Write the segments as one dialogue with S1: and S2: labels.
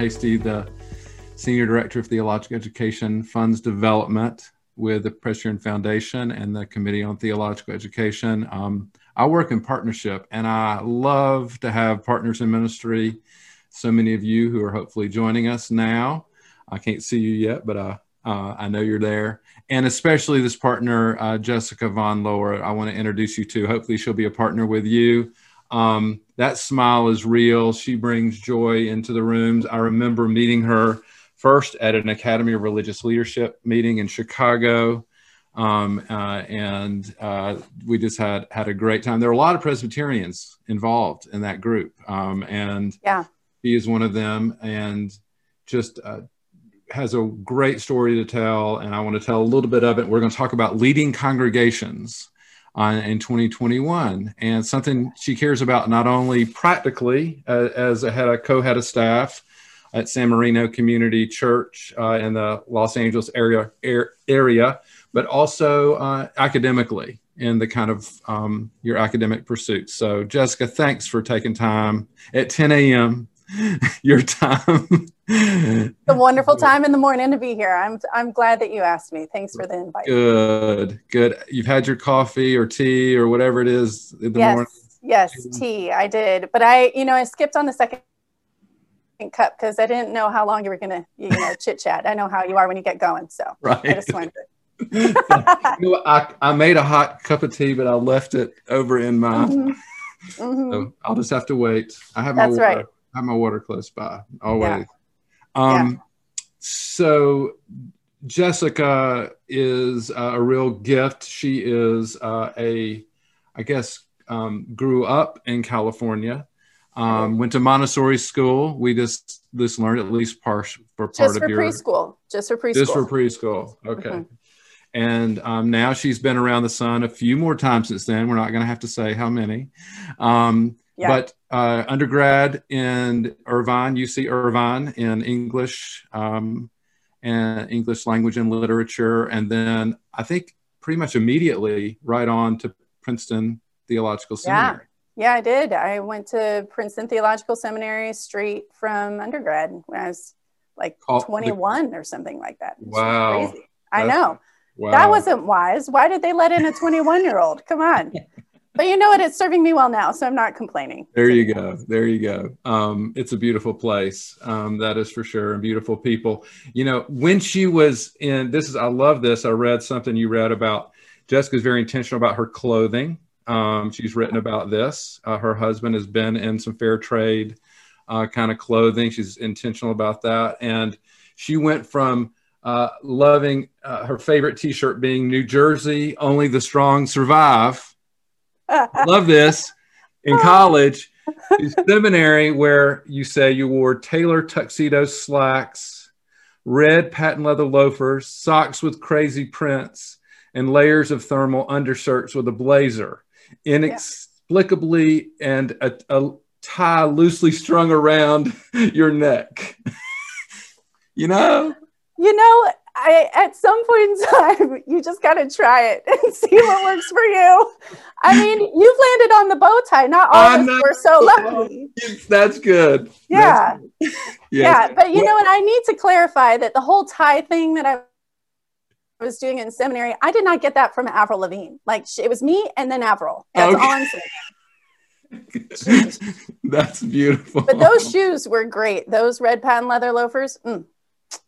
S1: Hasty, the Senior Director of Theological Education Funds Development with the Presbyterian Foundation and the Committee on Theological Education. Um, I work in partnership and I love to have partners in ministry. So many of you who are hopefully joining us now. I can't see you yet, but uh, uh, I know you're there. And especially this partner, uh, Jessica Vaughan Lower, I want to introduce you to. Hopefully, she'll be a partner with you. Um, that smile is real. She brings joy into the rooms. I remember meeting her first at an Academy of Religious Leadership meeting in Chicago. Um, uh, and uh, we just had had a great time. There were a lot of Presbyterians involved in that group, um, and
S2: yeah,
S1: he is one of them, and just uh, has a great story to tell. And I want to tell a little bit of it. We're going to talk about leading congregations in 2021 and something she cares about not only practically uh, as a head of co-head of staff at San Marino Community Church uh, in the Los Angeles area area, but also uh, academically in the kind of um, your academic pursuits. So, Jessica, thanks for taking time at 10 a.m. your time.
S2: it's a wonderful time in the morning to be here. I'm I'm glad that you asked me. Thanks for the invite.
S1: Good, good. You've had your coffee or tea or whatever it is in the
S2: yes,
S1: morning.
S2: Yes, tea. I did, but I, you know, I skipped on the second cup because I didn't know how long you were gonna, you know, chit chat. I know how you are when you get going, so
S1: right.
S2: I just wanted.
S1: you know, I, I made a hot cup of tea, but I left it over in my. Mm-hmm. Mm-hmm. So I'll just have to wait. I have my water.
S2: Right.
S1: Have my water close by always. Yeah. Um, yeah. So Jessica is uh, a real gift. She is uh, a, I guess, um, grew up in California. Um, went to Montessori school. We just this learned at least part for part
S2: just
S1: of your
S2: preschool. Just for preschool.
S1: Just for preschool. Okay. Mm-hmm. And um, now she's been around the sun a few more times since then. We're not going to have to say how many. Um, yeah. But uh, undergrad in Irvine, UC Irvine in English um, and English language and literature. And then I think pretty much immediately right on to Princeton Theological Seminary.
S2: Yeah. yeah, I did. I went to Princeton Theological Seminary straight from undergrad when I was like oh, 21 the, or something like that.
S1: Wow.
S2: Crazy. I know. Wow. That wasn't wise. Why did they let in a 21 year old? Come on. but you know what? It's serving me well now, so I'm not complaining.
S1: There you go. There you go. Um, it's a beautiful place. Um, that is for sure, and beautiful people. You know, when she was in this is I love this. I read something you read about Jessica's very intentional about her clothing. Um, she's written about this. Uh, her husband has been in some fair trade uh, kind of clothing. She's intentional about that, and she went from uh, loving uh, her favorite T-shirt being New Jersey, only the strong survive love this. In oh. college, seminary where you say you wore tailor tuxedo slacks, red patent leather loafers, socks with crazy prints, and layers of thermal undershirts with a blazer. Inexplicably, and a, a tie loosely strung around your neck. you know?
S2: You know, I at some point in time, you just got to try it and see what works for you. I mean, you've landed on the bow tie. Not all of us were so lucky.
S1: That's good.
S2: Yeah. That's good. yes. Yeah. But you know what? I need to clarify that the whole tie thing that I was doing in seminary, I did not get that from Avril Lavigne. Like it was me and then Avril. That's okay. all I'm
S1: saying. That's beautiful.
S2: But those shoes were great. Those red patent leather loafers. Mm,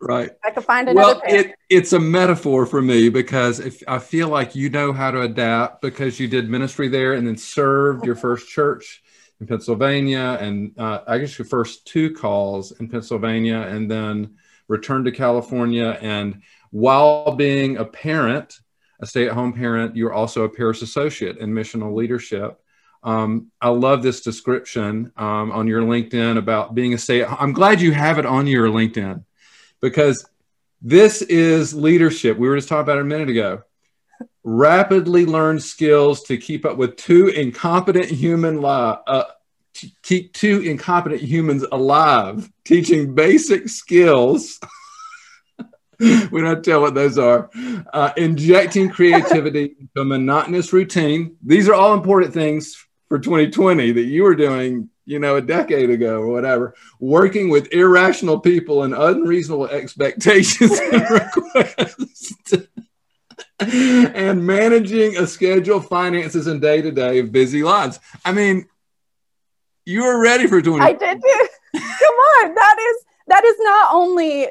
S1: right.
S2: I could find another
S1: well it, it's a metaphor for me because if i feel like you know how to adapt because you did ministry there and then served your first church in pennsylvania and uh, i guess your first two calls in pennsylvania and then returned to california. And while being a parent a stay-at-home parent you're also a parish associate in missional leadership. Um, I love this description um, on your LinkedIn about being a stay. I'm glad you have it on your LinkedIn because this is leadership. We were just talking about it a minute ago. Rapidly learn skills to keep up with two incompetent human li- uh, keep two incompetent humans alive, teaching basic skills. we don't tell what those are. Uh, injecting creativity into a monotonous routine. These are all important things for 2020 that you are doing you know, a decade ago or whatever, working with irrational people and unreasonable expectations and requests. and managing a schedule, finances, and day to day of busy lives. I mean, you were ready for 20.
S2: I did. Come on. That is that is not only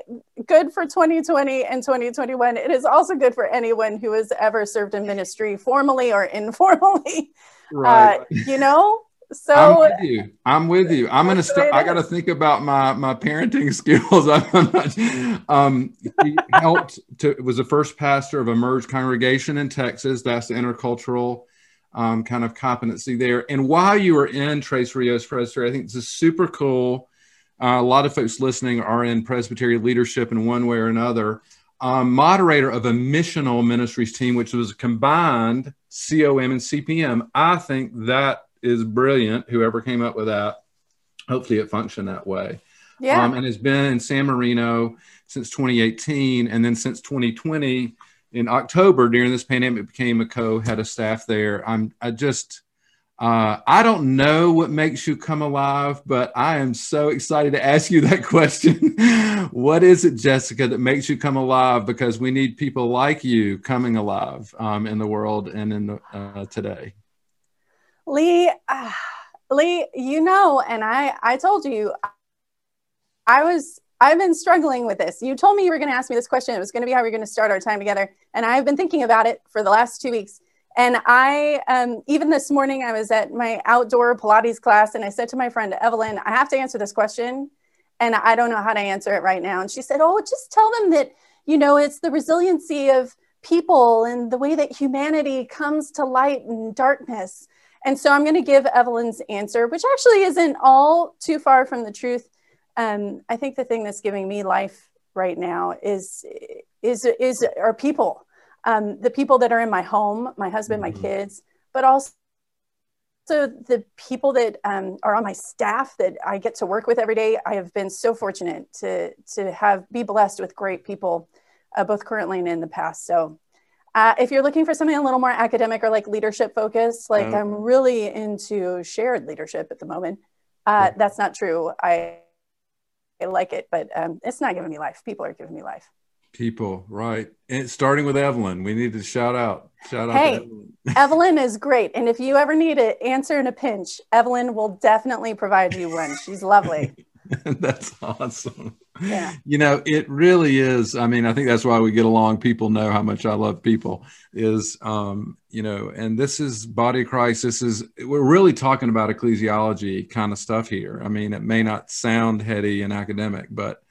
S2: good for 2020 and 2021, it is also good for anyone who has ever served in ministry formally or informally. Right. Uh, you know? So
S1: I'm with you. I'm with you. I'm gonna. St- I got to think about my my parenting skills. Not. Um, he helped to. Was the first pastor of a merged congregation in Texas. That's the intercultural um, kind of competency there. And while you were in Tres Rios Presbytery, I think this is super cool. Uh, a lot of folks listening are in Presbyterian leadership in one way or another. Um, moderator of a missional ministries team, which was a combined COM and CPM. I think that is brilliant. Whoever came up with that, hopefully it functioned that way.
S2: Yeah. Um,
S1: and has been in San Marino since 2018, and then since 2020 in October during this pandemic became a co-head of staff there. I'm I just uh, I don't know what makes you come alive, but I am so excited to ask you that question. what is it, Jessica, that makes you come alive? Because we need people like you coming alive um, in the world and in the, uh, today.
S2: Lee, uh, Lee, you know, and I, I told you, I was, I've been struggling with this. You told me you were going to ask me this question. It was going to be how we are going to start our time together, and I've been thinking about it for the last two weeks. And I, um, even this morning, I was at my outdoor Pilates class, and I said to my friend Evelyn, I have to answer this question, and I don't know how to answer it right now. And she said, Oh, just tell them that you know it's the resiliency of people and the way that humanity comes to light and darkness and so I'm going to give Evelyn's answer, which actually isn't all too far from the truth. Um, I think the thing that's giving me life right now is is is are people, um, the people that are in my home, my husband, mm-hmm. my kids, but also the people that um, are on my staff that I get to work with every day. I have been so fortunate to to have be blessed with great people, uh, both currently and in the past. So uh, if you're looking for something a little more academic or like leadership focused, like um, I'm really into shared leadership at the moment. Uh, yeah. That's not true. I, I like it, but um, it's not giving me life. People are giving me life.
S1: People, right? And starting with Evelyn, we need to shout out. Shout out.
S2: Hey, Evelyn. Evelyn is great, and if you ever need an answer in a pinch, Evelyn will definitely provide you one. She's lovely.
S1: that's awesome. Yeah. You know, it really is. I mean, I think that's why we get along. People know how much I love people is, um, you know, and this is body Christ. This is, we're really talking about ecclesiology kind of stuff here. I mean, it may not sound heady and academic, but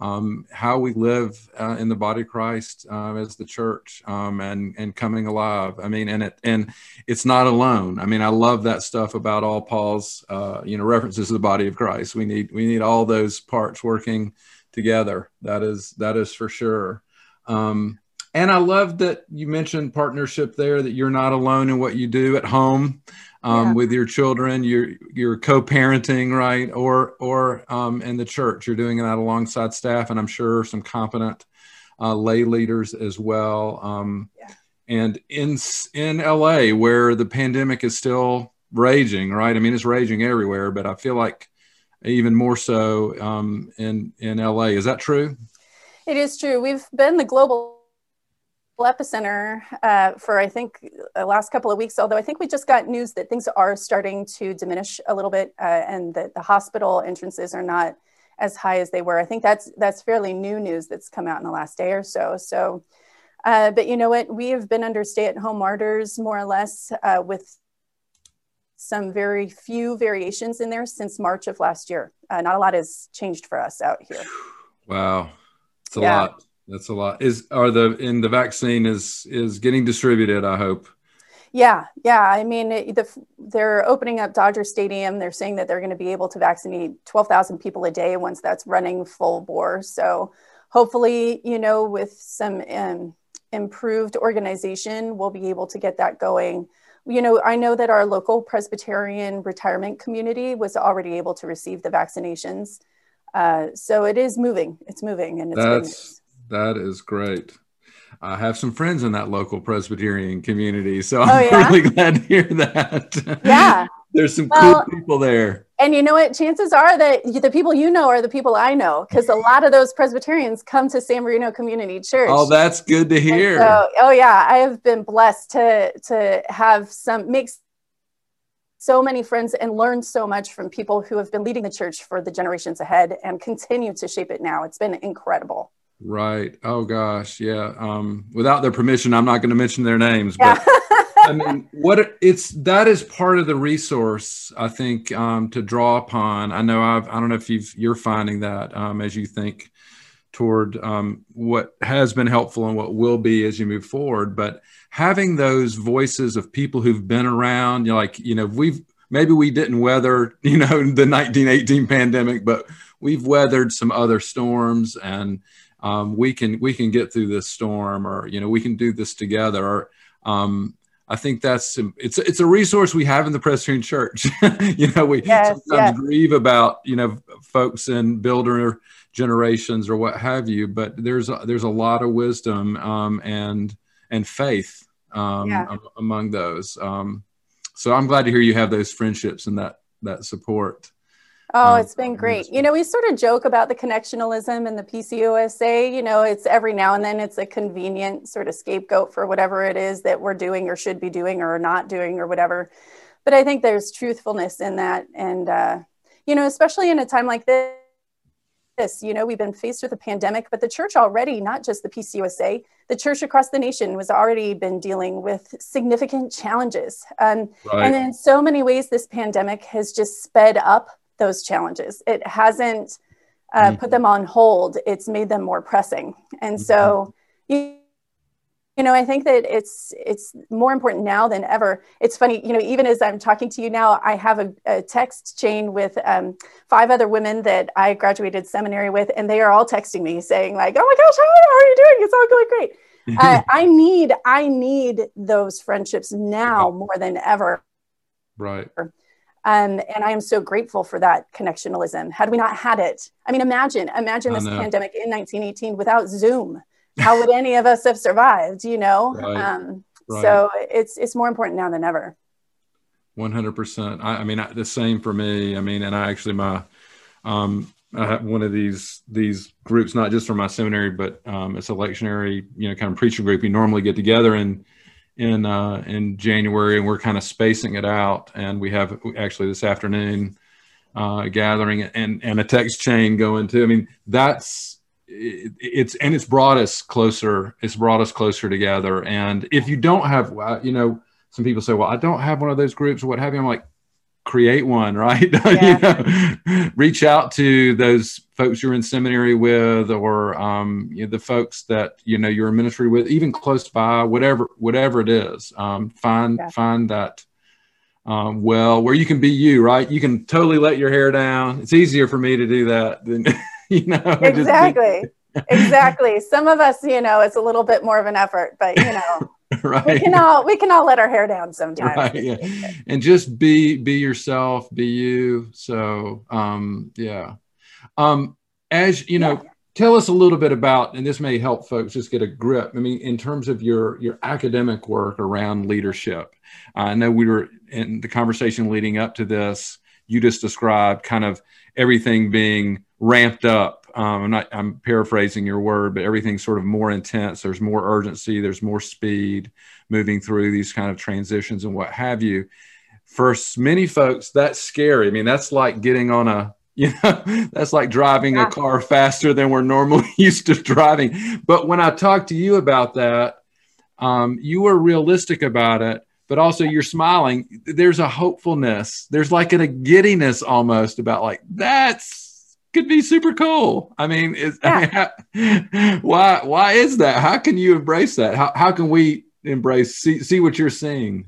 S1: um, how we live uh, in the body of Christ uh, as the church um, and and coming alive. I mean, and it and it's not alone. I mean, I love that stuff about all Paul's uh, you know references to the body of Christ. We need we need all those parts working together. That is that is for sure. Um, and I love that you mentioned partnership there. That you're not alone in what you do at home um, yeah. with your children. You're you're co-parenting, right? Or or um, in the church, you're doing that alongside staff, and I'm sure some competent uh, lay leaders as well. Um, yeah. And in in LA, where the pandemic is still raging, right? I mean, it's raging everywhere, but I feel like even more so um, in in LA. Is that true?
S2: It is true. We've been the global epicenter uh, for I think the last couple of weeks. Although I think we just got news that things are starting to diminish a little bit, uh, and that the hospital entrances are not as high as they were. I think that's that's fairly new news that's come out in the last day or so. So, uh, but you know what? We have been under stay-at-home orders more or less uh, with some very few variations in there since March of last year. Uh, not a lot has changed for us out here.
S1: Wow, it's a yeah. lot. That's a lot. Is are the in the vaccine is is getting distributed? I hope.
S2: Yeah, yeah. I mean, the, they're opening up Dodger Stadium. They're saying that they're going to be able to vaccinate twelve thousand people a day once that's running full bore. So hopefully, you know, with some um, improved organization, we'll be able to get that going. You know, I know that our local Presbyterian retirement community was already able to receive the vaccinations. Uh, so it is moving. It's moving, and it's
S1: that's that is great. I have some friends in that local Presbyterian community, so oh, I'm oh, yeah? really glad to hear that.
S2: Yeah,
S1: there's some well, cool people there.
S2: And you know what? Chances are that the people you know are the people I know because a lot of those Presbyterians come to San Marino Community Church.
S1: Oh, that's good to hear.
S2: So, oh yeah, I have been blessed to to have some makes so many friends and learned so much from people who have been leading the church for the generations ahead and continue to shape it now. It's been incredible.
S1: Right. Oh gosh, yeah. Um, without their permission, I'm not going to mention their names, but yeah. I mean, what it's that is part of the resource I think um, to draw upon. I know I've I don't know if you've you're finding that um, as you think toward um, what has been helpful and what will be as you move forward, but having those voices of people who've been around, you know, like, you know, we've maybe we didn't weather, you know, the 1918 pandemic, but we've weathered some other storms and um, we can we can get through this storm or you know we can do this together or um, I think that's it's it's a resource we have in the Presbyterian Church. you know, we yes, sometimes yes. grieve about you know folks in builder generations or what have you, but there's a, there's a lot of wisdom um, and and faith um, yeah. among those. Um, so I'm glad to hear you have those friendships and that that support.
S2: Oh, um, it's been great. You know, we sort of joke about the connectionalism and the PCUSA. You know, it's every now and then it's a convenient sort of scapegoat for whatever it is that we're doing or should be doing or not doing or whatever. But I think there's truthfulness in that. And, uh, you know, especially in a time like this, this. You know, we've been faced with a pandemic, but the church already, not just the PCUSA, the church across the nation was already been dealing with significant challenges. Um, right. And in so many ways, this pandemic has just sped up those challenges. It hasn't uh, mm-hmm. put them on hold, it's made them more pressing. And mm-hmm. so, you you know i think that it's it's more important now than ever it's funny you know even as i'm talking to you now i have a, a text chain with um, five other women that i graduated seminary with and they are all texting me saying like oh my gosh how, are you doing it's all going great uh, i need i need those friendships now more than ever
S1: right
S2: um, and I am so grateful for that connectionalism. Had we not had it, I mean, imagine, imagine this pandemic in 1918 without Zoom how would any of us have survived you know right. Um, right. so it's it's more important now than ever
S1: 100% I, I, mean the same for me i mean and i actually my um i have one of these these groups not just from my seminary but um it's a lectionary you know kind of preaching group we normally get together in in uh in january and we're kind of spacing it out and we have actually this afternoon uh gathering and and a text chain going to i mean that's it, it's and it's brought us closer it's brought us closer together. And if you don't have you know some people say well i don't have one of those groups or what have you i'm like create one right? Yeah. you know, reach out to those folks you're in seminary with or um, you know, the folks that you know you're in ministry with even close by whatever whatever it is um, find yeah. find that um, well where you can be you right? You can totally let your hair down. It's easier for me to do that than you know
S2: exactly. Exactly. Some of us you know it's a little bit more of an effort but you know right we can all we can all let our hair down sometimes right,
S1: yeah. and just be be yourself be you so um yeah um as you know yeah. tell us a little bit about and this may help folks just get a grip i mean in terms of your your academic work around leadership i know we were in the conversation leading up to this you just described kind of everything being ramped up. Um, I'm not, I'm paraphrasing your word, but everything's sort of more intense. There's more urgency. There's more speed moving through these kind of transitions and what have you. For many folks, that's scary. I mean, that's like getting on a, you know, that's like driving a car faster than we're normally used to driving. But when I talked to you about that, um, you were realistic about it but also you're smiling. There's a hopefulness. There's like a giddiness almost about like that's could be super cool. I mean, is, yeah. I mean how, why why is that? How can you embrace that? How how can we embrace see see what you're seeing?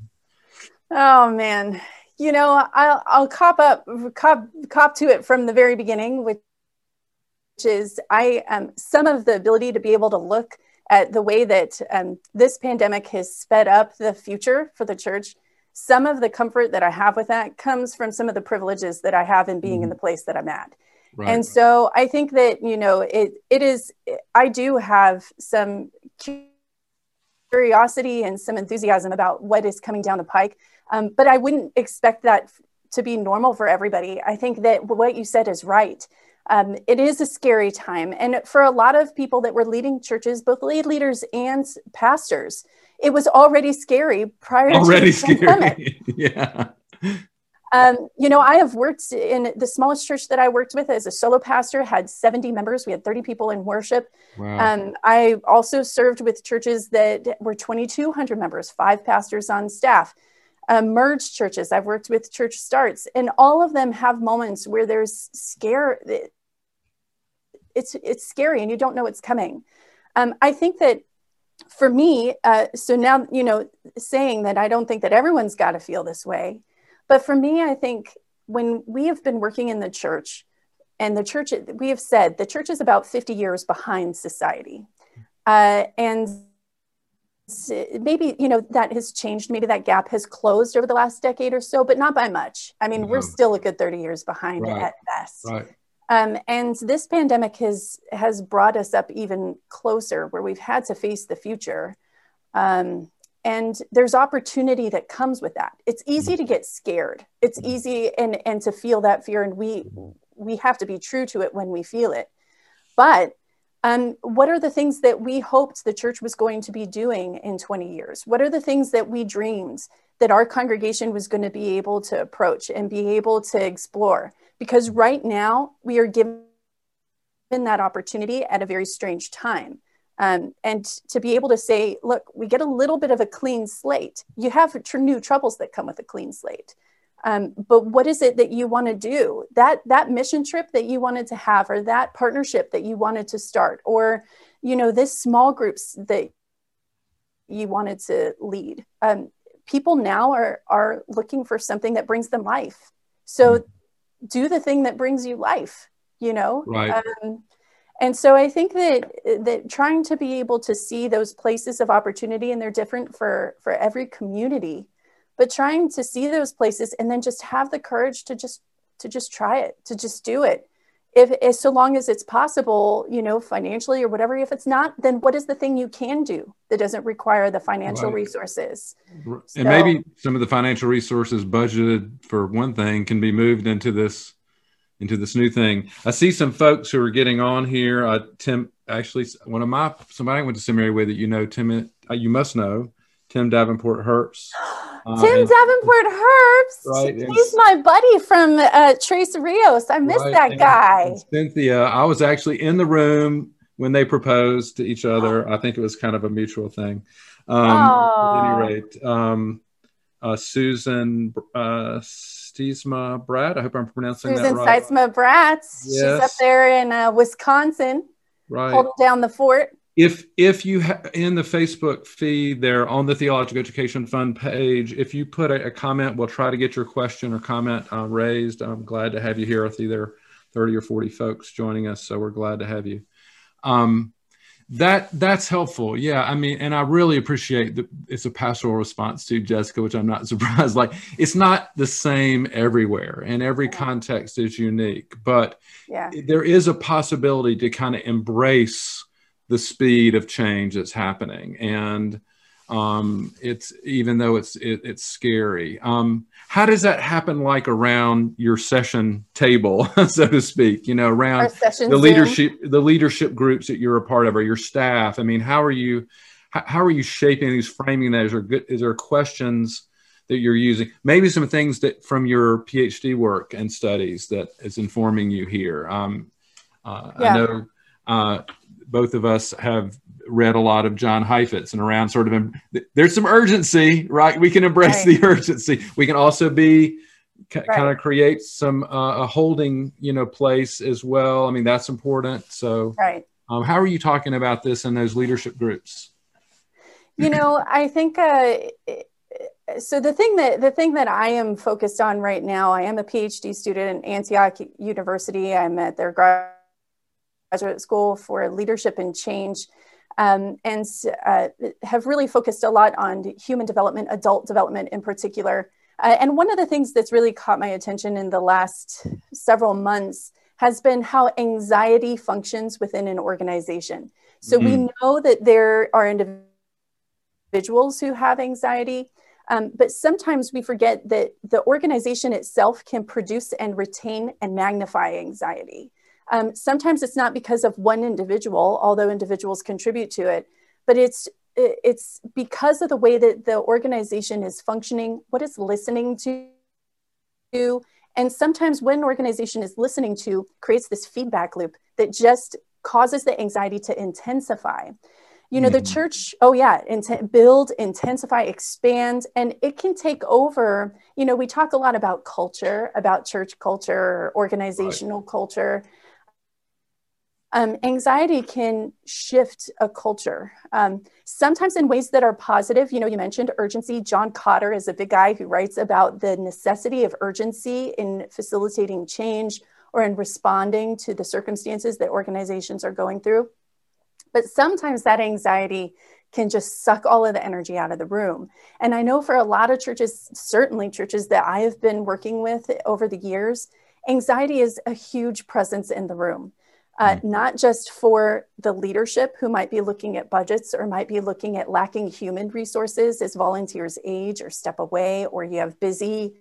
S2: Oh man, you know, I'll I'll cop up cop cop to it from the very beginning, which is I um some of the ability to be able to look at the way that um, this pandemic has sped up the future for the church. Some of the comfort that I have with that comes from some of the privileges that I have in being in the place that I'm at. Right. And so I think that, you know, it it is I do have some curiosity and some enthusiasm about what is coming down the pike. Um, but I wouldn't expect that to be normal for everybody. I think that what you said is right. Um, it is a scary time. And for a lot of people that were leading churches, both lead leaders and pastors, it was already scary prior
S1: already
S2: to the
S1: scary. pandemic. yeah.
S2: Um, you know, I have worked in the smallest church that I worked with as a solo pastor, had 70 members. We had 30 people in worship. Wow. Um, I also served with churches that were 2,200 members, five pastors on staff. Um, merged churches. I've worked with church starts, and all of them have moments where there's scare. It's it's scary, and you don't know what's coming. Um, I think that for me, uh, so now you know, saying that I don't think that everyone's got to feel this way but for me, I think when we have been working in the church, and the church, we have said the church is about 50 years behind society. Uh, and maybe you know that has changed maybe that gap has closed over the last decade or so but not by much i mean we're still a good 30 years behind right. at best right. um, and this pandemic has has brought us up even closer where we've had to face the future um, and there's opportunity that comes with that. It's easy to get scared. It's mm-hmm. easy and and to feel that fear and we we have to be true to it when we feel it. But um, what are the things that we hoped the church was going to be doing in 20 years? What are the things that we dreamed that our congregation was going to be able to approach and be able to explore? Because right now we are given that opportunity at a very strange time um, and to be able to say, look, we get a little bit of a clean slate. You have tr- new troubles that come with a clean slate. Um, but what is it that you want to do? That that mission trip that you wanted to have, or that partnership that you wanted to start, or you know this small groups that you wanted to lead. Um, people now are are looking for something that brings them life. So mm-hmm. do the thing that brings you life. You know,
S1: right.
S2: Um, and so i think that that trying to be able to see those places of opportunity and they're different for for every community but trying to see those places and then just have the courage to just to just try it to just do it if, if so long as it's possible you know financially or whatever if it's not then what is the thing you can do that doesn't require the financial right. resources
S1: and so, maybe some of the financial resources budgeted for one thing can be moved into this into this new thing. I see some folks who are getting on here. Uh, Tim, actually, one of my somebody I went to seminary with that you know, Tim, uh, you must know, Tim Davenport Herbst.
S2: Uh, Tim and, Davenport Herbst. Right, He's my buddy from uh, Tres Rios. I miss right, that guy.
S1: Cynthia, I was actually in the room when they proposed to each other. I think it was kind of a mutual thing. Um, at any rate, um, uh, Susan uh, Stiesma Brad. I hope I'm pronouncing
S2: Susan
S1: that right.
S2: Stiesma Bratz. Yes. She's up there in uh, Wisconsin,
S1: right.
S2: holding down the fort.
S1: If if you ha- in the Facebook feed there on the Theological Education Fund page, if you put a, a comment, we'll try to get your question or comment uh, raised. I'm glad to have you here I with either 30 or 40 folks joining us, so we're glad to have you. Um, that that's helpful. Yeah i mean and i really appreciate that it's a pastoral response to jessica which i'm not surprised. Like it's not the same everywhere and every context is unique but
S2: yeah.
S1: there is a possibility to kind of embrace the speed of change that's happening. And um, it's even though it's it, it's scary. Um, how does that happen like around your session table so to speak? You know around the leadership Zoom. the leadership groups that you're a part of or your staff. I mean how are you how, how are you shaping these framing those or good is there questions that you're using? Maybe some things that from your phd work and studies that is informing you here. Um, uh, yeah. i know uh, both of us have read a lot of John Heifetz and around sort of there's some urgency, right? We can embrace right. the urgency. We can also be right. kind of create some uh, a holding, you know, place as well. I mean, that's important. So,
S2: right.
S1: Um, how are you talking about this in those leadership groups?
S2: You know, I think uh, so. The thing that the thing that I am focused on right now, I am a PhD student at Antioch University. I'm at their graduate school for leadership and change um, and uh, have really focused a lot on human development, adult development in particular. Uh, and one of the things that's really caught my attention in the last several months has been how anxiety functions within an organization. So mm-hmm. we know that there are individuals who have anxiety. Um, but sometimes we forget that the organization itself can produce and retain and magnify anxiety. Um, sometimes it's not because of one individual, although individuals contribute to it, but it's it's because of the way that the organization is functioning, what it's listening to, and sometimes when an organization is listening to creates this feedback loop that just causes the anxiety to intensify you know mm-hmm. the church oh yeah int- build intensify expand and it can take over you know we talk a lot about culture about church culture organizational right. culture um, anxiety can shift a culture um, sometimes in ways that are positive you know you mentioned urgency john kotter is a big guy who writes about the necessity of urgency in facilitating change or in responding to the circumstances that organizations are going through but sometimes that anxiety can just suck all of the energy out of the room. And I know for a lot of churches, certainly churches that I have been working with over the years, anxiety is a huge presence in the room. Uh, mm. not just for the leadership who might be looking at budgets or might be looking at lacking human resources as volunteers age or step away, or you have busy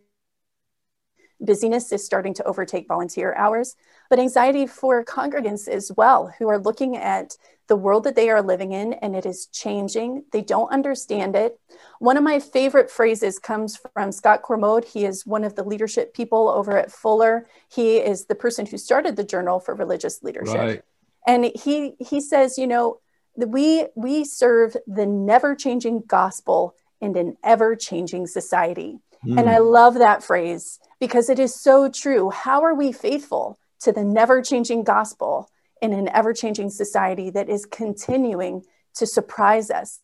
S2: busyness is starting to overtake volunteer hours, but anxiety for congregants as well, who are looking at the world that they are living in and it is changing. They don't understand it. One of my favorite phrases comes from Scott Cormode. He is one of the leadership people over at Fuller. He is the person who started the Journal for Religious Leadership. Right. And he he says, you know, we we serve the never changing gospel in an ever changing society. Mm. And I love that phrase because it is so true. How are we faithful to the never changing gospel in an ever changing society that is continuing to surprise us.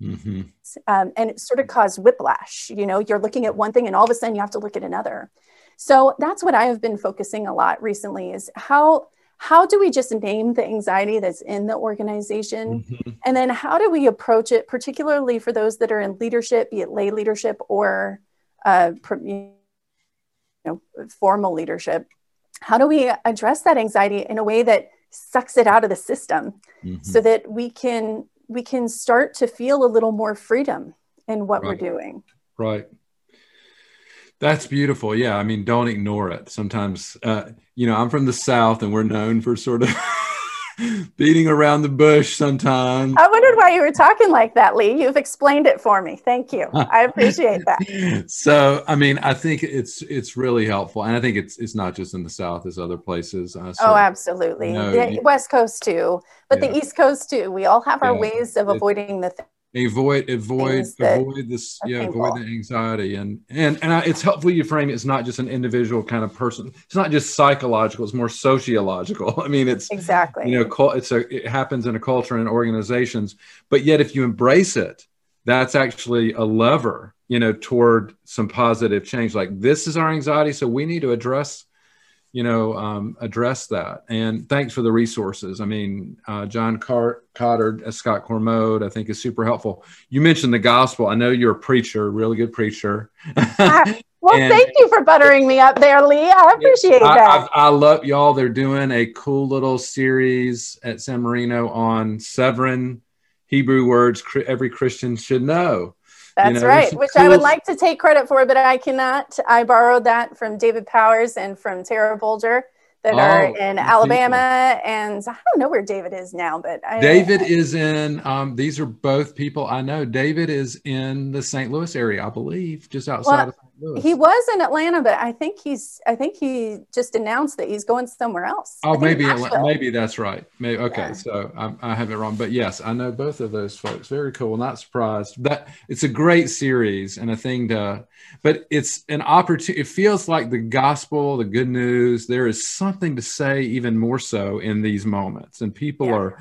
S2: Mm-hmm. Um, and it sort of cause whiplash. You know, you're looking at one thing and all of a sudden you have to look at another. So that's what I have been focusing a lot recently is how how do we just name the anxiety that's in the organization mm-hmm. and then how do we approach it particularly for those that are in leadership be it lay leadership or uh, you know formal leadership how do we address that anxiety in a way that sucks it out of the system mm-hmm. so that we can we can start to feel a little more freedom in what right. we're doing
S1: right that's beautiful yeah i mean don't ignore it sometimes uh, you know i'm from the south and we're known for sort of beating around the bush sometimes.
S2: I wondered why you were talking like that, Lee. You've explained it for me. Thank you. I appreciate that.
S1: so, I mean, I think it's it's really helpful, and I think it's it's not just in the South; as other places.
S2: Uh, so, oh, absolutely. You know, the West Coast too, but yeah. the East Coast too. We all have our yeah. ways of avoiding the.
S1: Avoid avoid avoid this yeah avoid the anxiety and and and I, it's helpful you frame it. it's not just an individual kind of person. It's not just psychological it's more sociological. I mean it's
S2: exactly.
S1: you know it's a it happens in a culture and organizations but yet if you embrace it that's actually a lever you know toward some positive change. Like this is our anxiety so we need to address you know, um, address that. And thanks for the resources. I mean, uh, John Car- Kotter, uh, Scott Cormode, I think is super helpful. You mentioned the gospel. I know you're a preacher, really good preacher.
S2: well, and, thank you for buttering me up there, Lee. I appreciate I, that.
S1: I, I, love y'all. They're doing a cool little series at San Marino on seven Hebrew words every Christian should know.
S2: That's you know, right, which cool... I would like to take credit for, but I cannot. I borrowed that from David Powers and from Tara Bolger that oh, are in Alabama, people. and I don't know where David is now, but I,
S1: David is in. Um, these are both people I know. David is in the St. Louis area, I believe, just outside well, of
S2: Louis. He was in Atlanta, but I think he's. I think he just announced that he's going somewhere else.
S1: Oh, maybe maybe that's right. Maybe okay. Yeah. So I, I, have it wrong, but yes, I know both of those folks. Very cool. Not surprised. That it's a great series and a thing to. But it's an opportunity. It feels like the gospel, the good news. There is something to say, even more so in these moments, and people yeah. are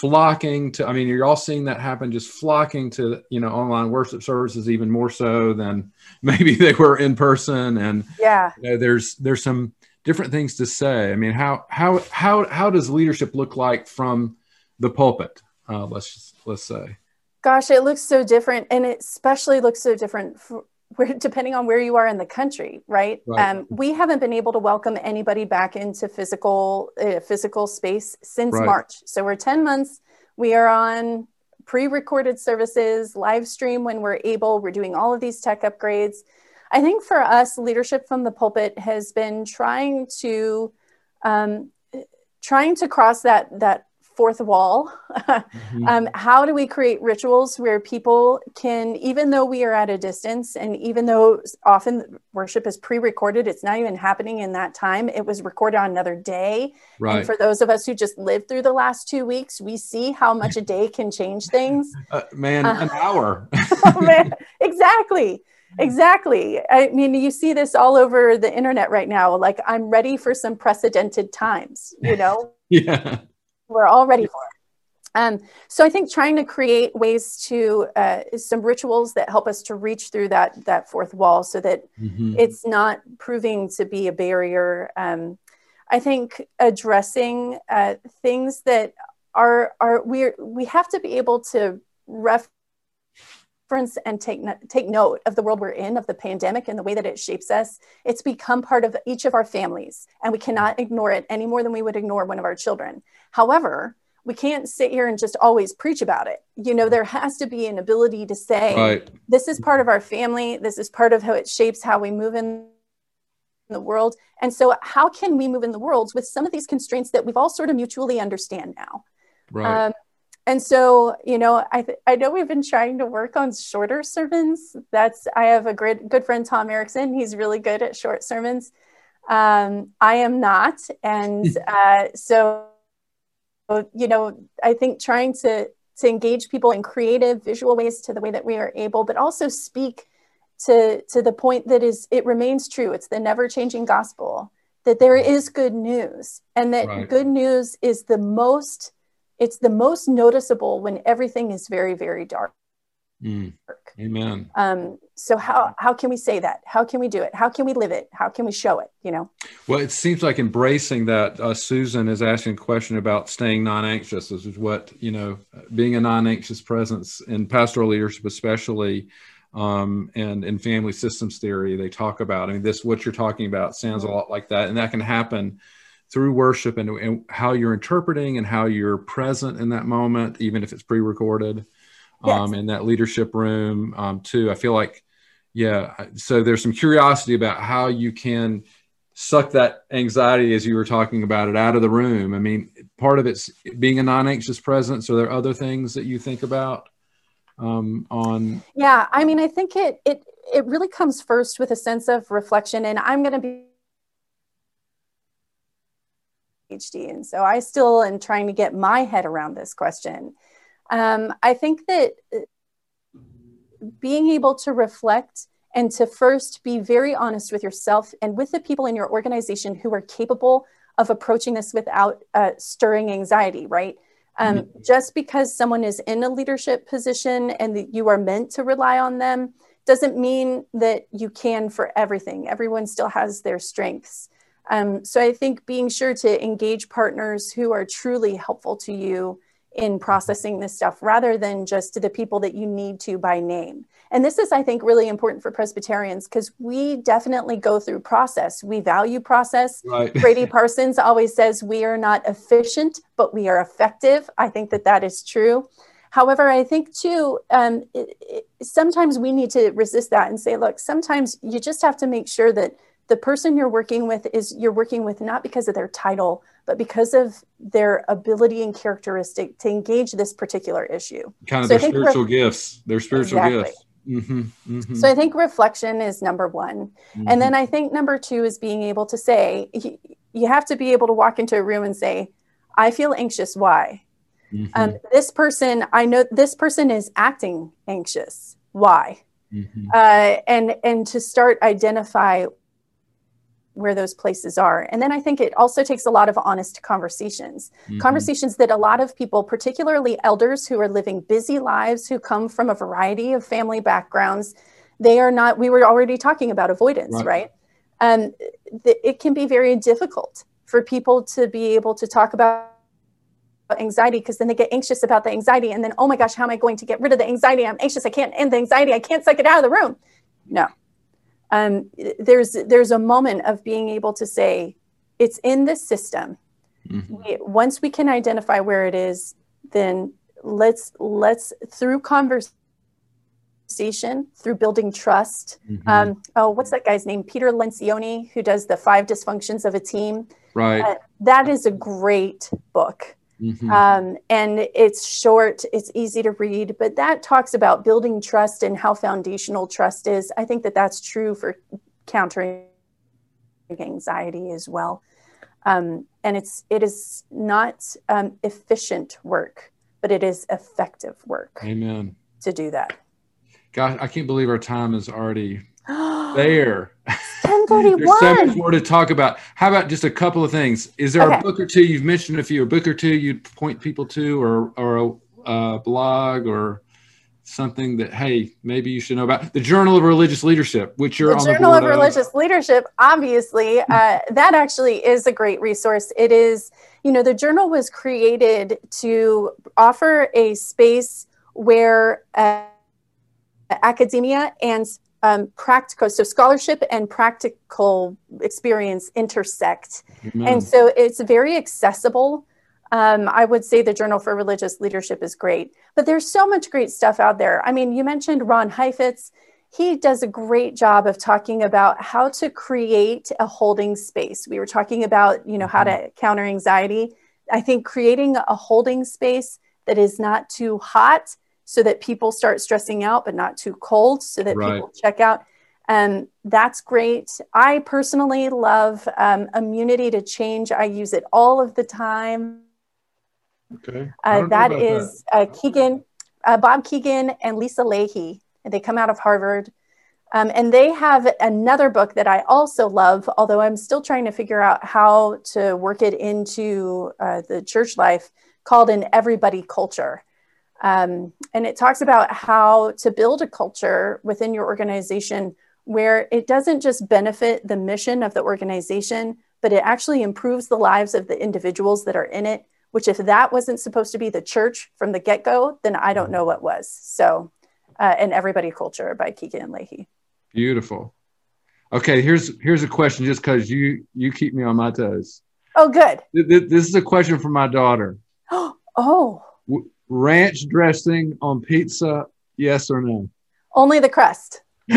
S1: flocking to i mean you're all seeing that happen just flocking to you know online worship services even more so than maybe they were in person. And
S2: yeah.
S1: you know, there's there's some different things to say. I mean how how how how does leadership look like from the pulpit? Uh, let's just, let's say.
S2: Gosh it looks so different and it especially looks so different for, where, depending on where you are in the country, right? right. Um, we haven't been able to welcome anybody back into physical uh, physical space since right. March. So we're ten months. We are on pre-recorded services, live stream when we're able. We're doing all of these tech upgrades. I think for us, leadership from the pulpit has been trying to um, trying to cross that that fourth wall. mm-hmm. um, how do we create rituals where people can, even though we are at a distance, and even though often worship is pre-recorded, it's not even happening in that time. It was recorded on another day. Right. And for those of us who just lived through the last two weeks, we see how much a day can change things.
S1: Uh, man, uh, an hour.
S2: oh, man. Exactly. Exactly. I mean, you see this all over the internet right now. Like, I'm ready for some precedented times, you know?
S1: yeah
S2: we're all ready for it. Um, so I think trying to create ways to uh, some rituals that help us to reach through that that fourth wall, so that mm-hmm. it's not proving to be a barrier. Um, I think addressing uh, things that are are we we have to be able to reference and take take note of the world we're in, of the pandemic and the way that it shapes us. It's become part of each of our families, and we cannot ignore it any more than we would ignore one of our children. However, we can't sit here and just always preach about it. You know, there has to be an ability to say, right. this is part of our family. This is part of how it shapes how we move in the world. And so, how can we move in the world with some of these constraints that we've all sort of mutually understand now?
S1: Right. Um,
S2: and so, you know, I, th- I know we've been trying to work on shorter sermons. That's, I have a great, good friend, Tom Erickson. He's really good at short sermons. Um, I am not. And uh, so, you know, I think trying to to engage people in creative visual ways to the way that we are able, but also speak to to the point that is it remains true. It's the never changing gospel that there is good news, and that right. good news is the most it's the most noticeable when everything is very very dark.
S1: Mm. Amen.
S2: Um, so how how can we say that? How can we do it? How can we live it? How can we show it? You know.
S1: Well, it seems like embracing that. Uh, Susan is asking a question about staying non-anxious. This is what you know, being a non-anxious presence in pastoral leadership, especially, um, and in family systems theory, they talk about. I mean, this what you're talking about sounds a lot like that, and that can happen through worship and, and how you're interpreting and how you're present in that moment, even if it's pre-recorded um, yes. in that leadership room um, too. I feel like, yeah. So there's some curiosity about how you can suck that anxiety, as you were talking about it, out of the room. I mean, part of it's being a non-anxious presence. Are there other things that you think about um, on?
S2: Yeah, I mean, I think it it it really comes first with a sense of reflection, and I'm going to be And so I still am trying to get my head around this question. Um, I think that uh, being able to reflect and to first be very honest with yourself and with the people in your organization who are capable of approaching this without uh, stirring anxiety, right? Um, mm-hmm. Just because someone is in a leadership position and that you are meant to rely on them doesn't mean that you can for everything. Everyone still has their strengths. Um, so I think being sure to engage partners who are truly helpful to you in processing this stuff rather than just to the people that you need to by name. And this is, I think, really important for Presbyterians because we definitely go through process. We value process. Right. Gradye Parsons always says we are not efficient, but we are effective. I think that that is true. However, I think too, um, it, it, sometimes we need to resist that and say, look, sometimes you just have to make sure that the person you're working with is you're working with not because of their title, but because of their ability and characteristic to engage this particular issue.
S1: Kind of so their spiritual gifts, their spiritual exactly. gifts. Mm-hmm,
S2: mm-hmm. So I think reflection is number one. Mm-hmm. And then I think number two is being able to say, you have to be able to walk into a room and say, I feel anxious. Why? Mm-hmm. Um, this person, I know this person is acting anxious. Why? Mm-hmm. Uh, and and to start identify where those places are. And then I think it also takes a lot of honest conversations, mm-hmm. conversations that a lot of people, particularly elders who are living busy lives, who come from a variety of family backgrounds, they are not, we were already talking about avoidance, right? right? Um, th- it can be very difficult for people to be able to talk about anxiety because then they get anxious about the anxiety and then oh my gosh how am i going to get rid of the anxiety i'm anxious i can't end the anxiety i can't suck it out of the room no um, there's there's a moment of being able to say it's in this system. Mm-hmm. We, once we can identify where it is, then let's let's through conversation through building trust. Mm-hmm. Um, oh, what's that guy's name? Peter Lencioni, who does the five dysfunctions of a team.
S1: Right. Uh,
S2: that is a great book. Mm-hmm. Um, and it's short, it's easy to read, but that talks about building trust and how foundational trust is. I think that that's true for countering anxiety as well. Um, and it's it is not um, efficient work, but it is effective work.
S1: Amen.
S2: To do that.
S1: God, I can't believe our time is already there.
S2: 1031.
S1: There's so much more to talk about. How about just a couple of things? Is there okay. a book or two you've mentioned a few, a book or two you'd point people to, or or a, a blog or something that hey maybe you should know about the journal of religious leadership which you're on.
S2: the journal the of religious leadership obviously uh, that actually is a great resource it is you know the journal was created to offer a space where uh, academia and um, practical so scholarship and practical experience intersect. And so it's very accessible. Um, i would say the journal for religious leadership is great but there's so much great stuff out there. I mean you mentioned ron heifetz. He does a great job of talking about how to create a holding space. We were talking about you know how to mm-hmm. counter anxiety. I think creating a holding space that is not too hot so that people start stressing out, but not too cold so that right. people check out. And um, that's great. I personally love um, immunity to change. I use it all of the time.
S1: Okay.
S2: Uh, that is that. Uh, Kegan, uh, Bob Kegan, and Lisa Lahey. They come out of Harvard. Um, and they have another book that I also love, although I'm still trying to figure out how to work it into uh, the church life, called An Everybody Culture. Um, and it talks about how to build a culture within your organization where it doesn't just benefit the mission of the organization, but it actually improves the lives of the individuals that are in it. Which, if that wasn't supposed to be the church from the get go, then I don't know what was. So, uh, and Everybody Culture by Kegan and Lahey.
S1: Beautiful. Okay, here's here's a question just because you you keep me on my toes.
S2: Oh, good.
S1: This is a question for my daughter.
S2: oh
S1: ranch dressing on pizza? Yes or no?
S2: Only the crust.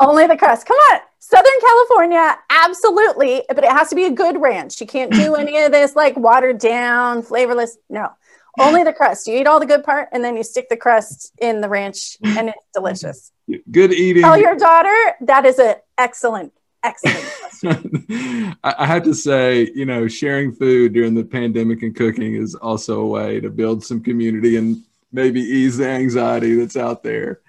S2: Only the crust. Come on. Southern California, absolutely. But it has to be a good ranch. You can't do any of this like watered down, flavorless. No. Only the crust. You eat all the good part and then you stick the crust in the ranch and it's delicious.
S1: Good eating.
S2: Tell your daughter that is an excellent Excellent
S1: I have to say, you know, sharing food during the pandemic and cooking is also a way to build some community and maybe ease the anxiety that's out there.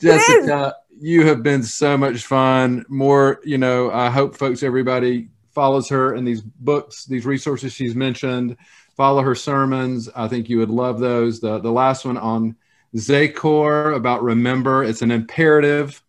S1: Jessica, you have been so much fun. More, you know, I hope folks, everybody follows her and these books, these resources she's mentioned. Follow her sermons. I think you would love those. The the last one on Zachor about remember. It's an imperative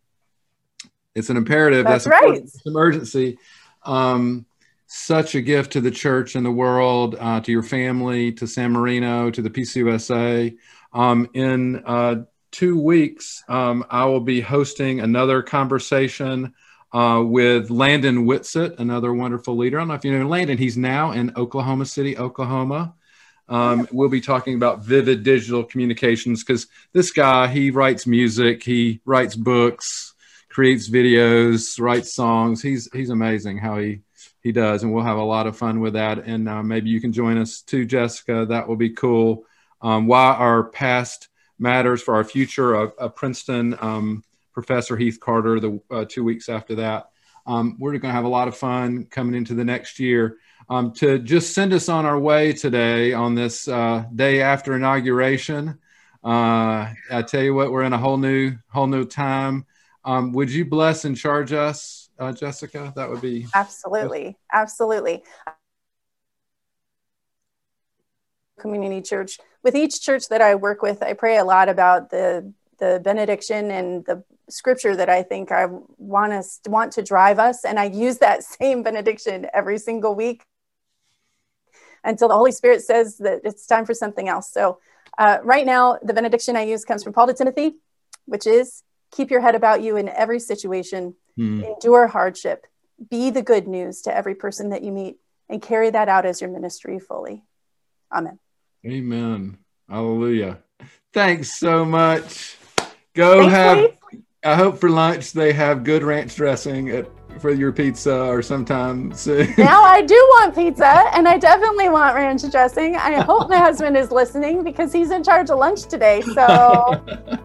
S1: it's an imperative.
S2: That's, That's right. It's
S1: emergency. Um, such a gift to the church and the world, uh, to your family, to San Marino, to the PCUSA. Um, in uh, two weeks, um, I will be hosting another conversation uh, with Landon Whitsitt, another wonderful leader. I don't know if you know Landon. He's now in Oklahoma City, Oklahoma. Um, we'll be talking about vivid digital communications because this guy, he writes music, he writes books, creates videos, writes songs. He's he's amazing how he he does, and we'll have a lot of fun with that. And uh, maybe you can join us too, Jessica. That will be cool. Um, why our past matters for our future. A, a Princeton um, professor Heath Carter. The uh, two weeks after that, um, we're going to have a lot of fun coming into the next year. Um, to just send us on our way today on this uh, day after inauguration. Uh, I tell you what, we're in a whole new whole new time. Um, would you bless and charge us, uh, Jessica? That would be
S2: absolutely, absolutely. Community church. With each church that I work with, I pray a lot about the the benediction and the scripture that I think I want us want to drive us, and I use that same benediction every single week until the Holy Spirit says that it's time for something else. So, uh, right now, the benediction I use comes from Paul to Timothy, which is Keep your head about you in every situation. Hmm. Endure hardship. Be the good news to every person that you meet and carry that out as your ministry fully. Amen.
S1: Amen. Hallelujah. Thanks so much. Go Thanks, have. Please. I hope for lunch they have good ranch dressing at for your pizza or sometime soon.
S2: Now I do want pizza and I definitely want ranch dressing. I hope my husband is listening because he's in charge of lunch today. So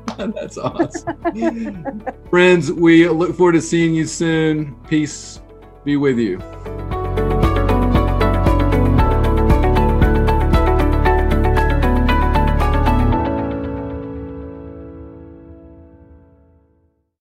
S1: that's awesome. Friends, we look forward to seeing you soon. Peace be with you.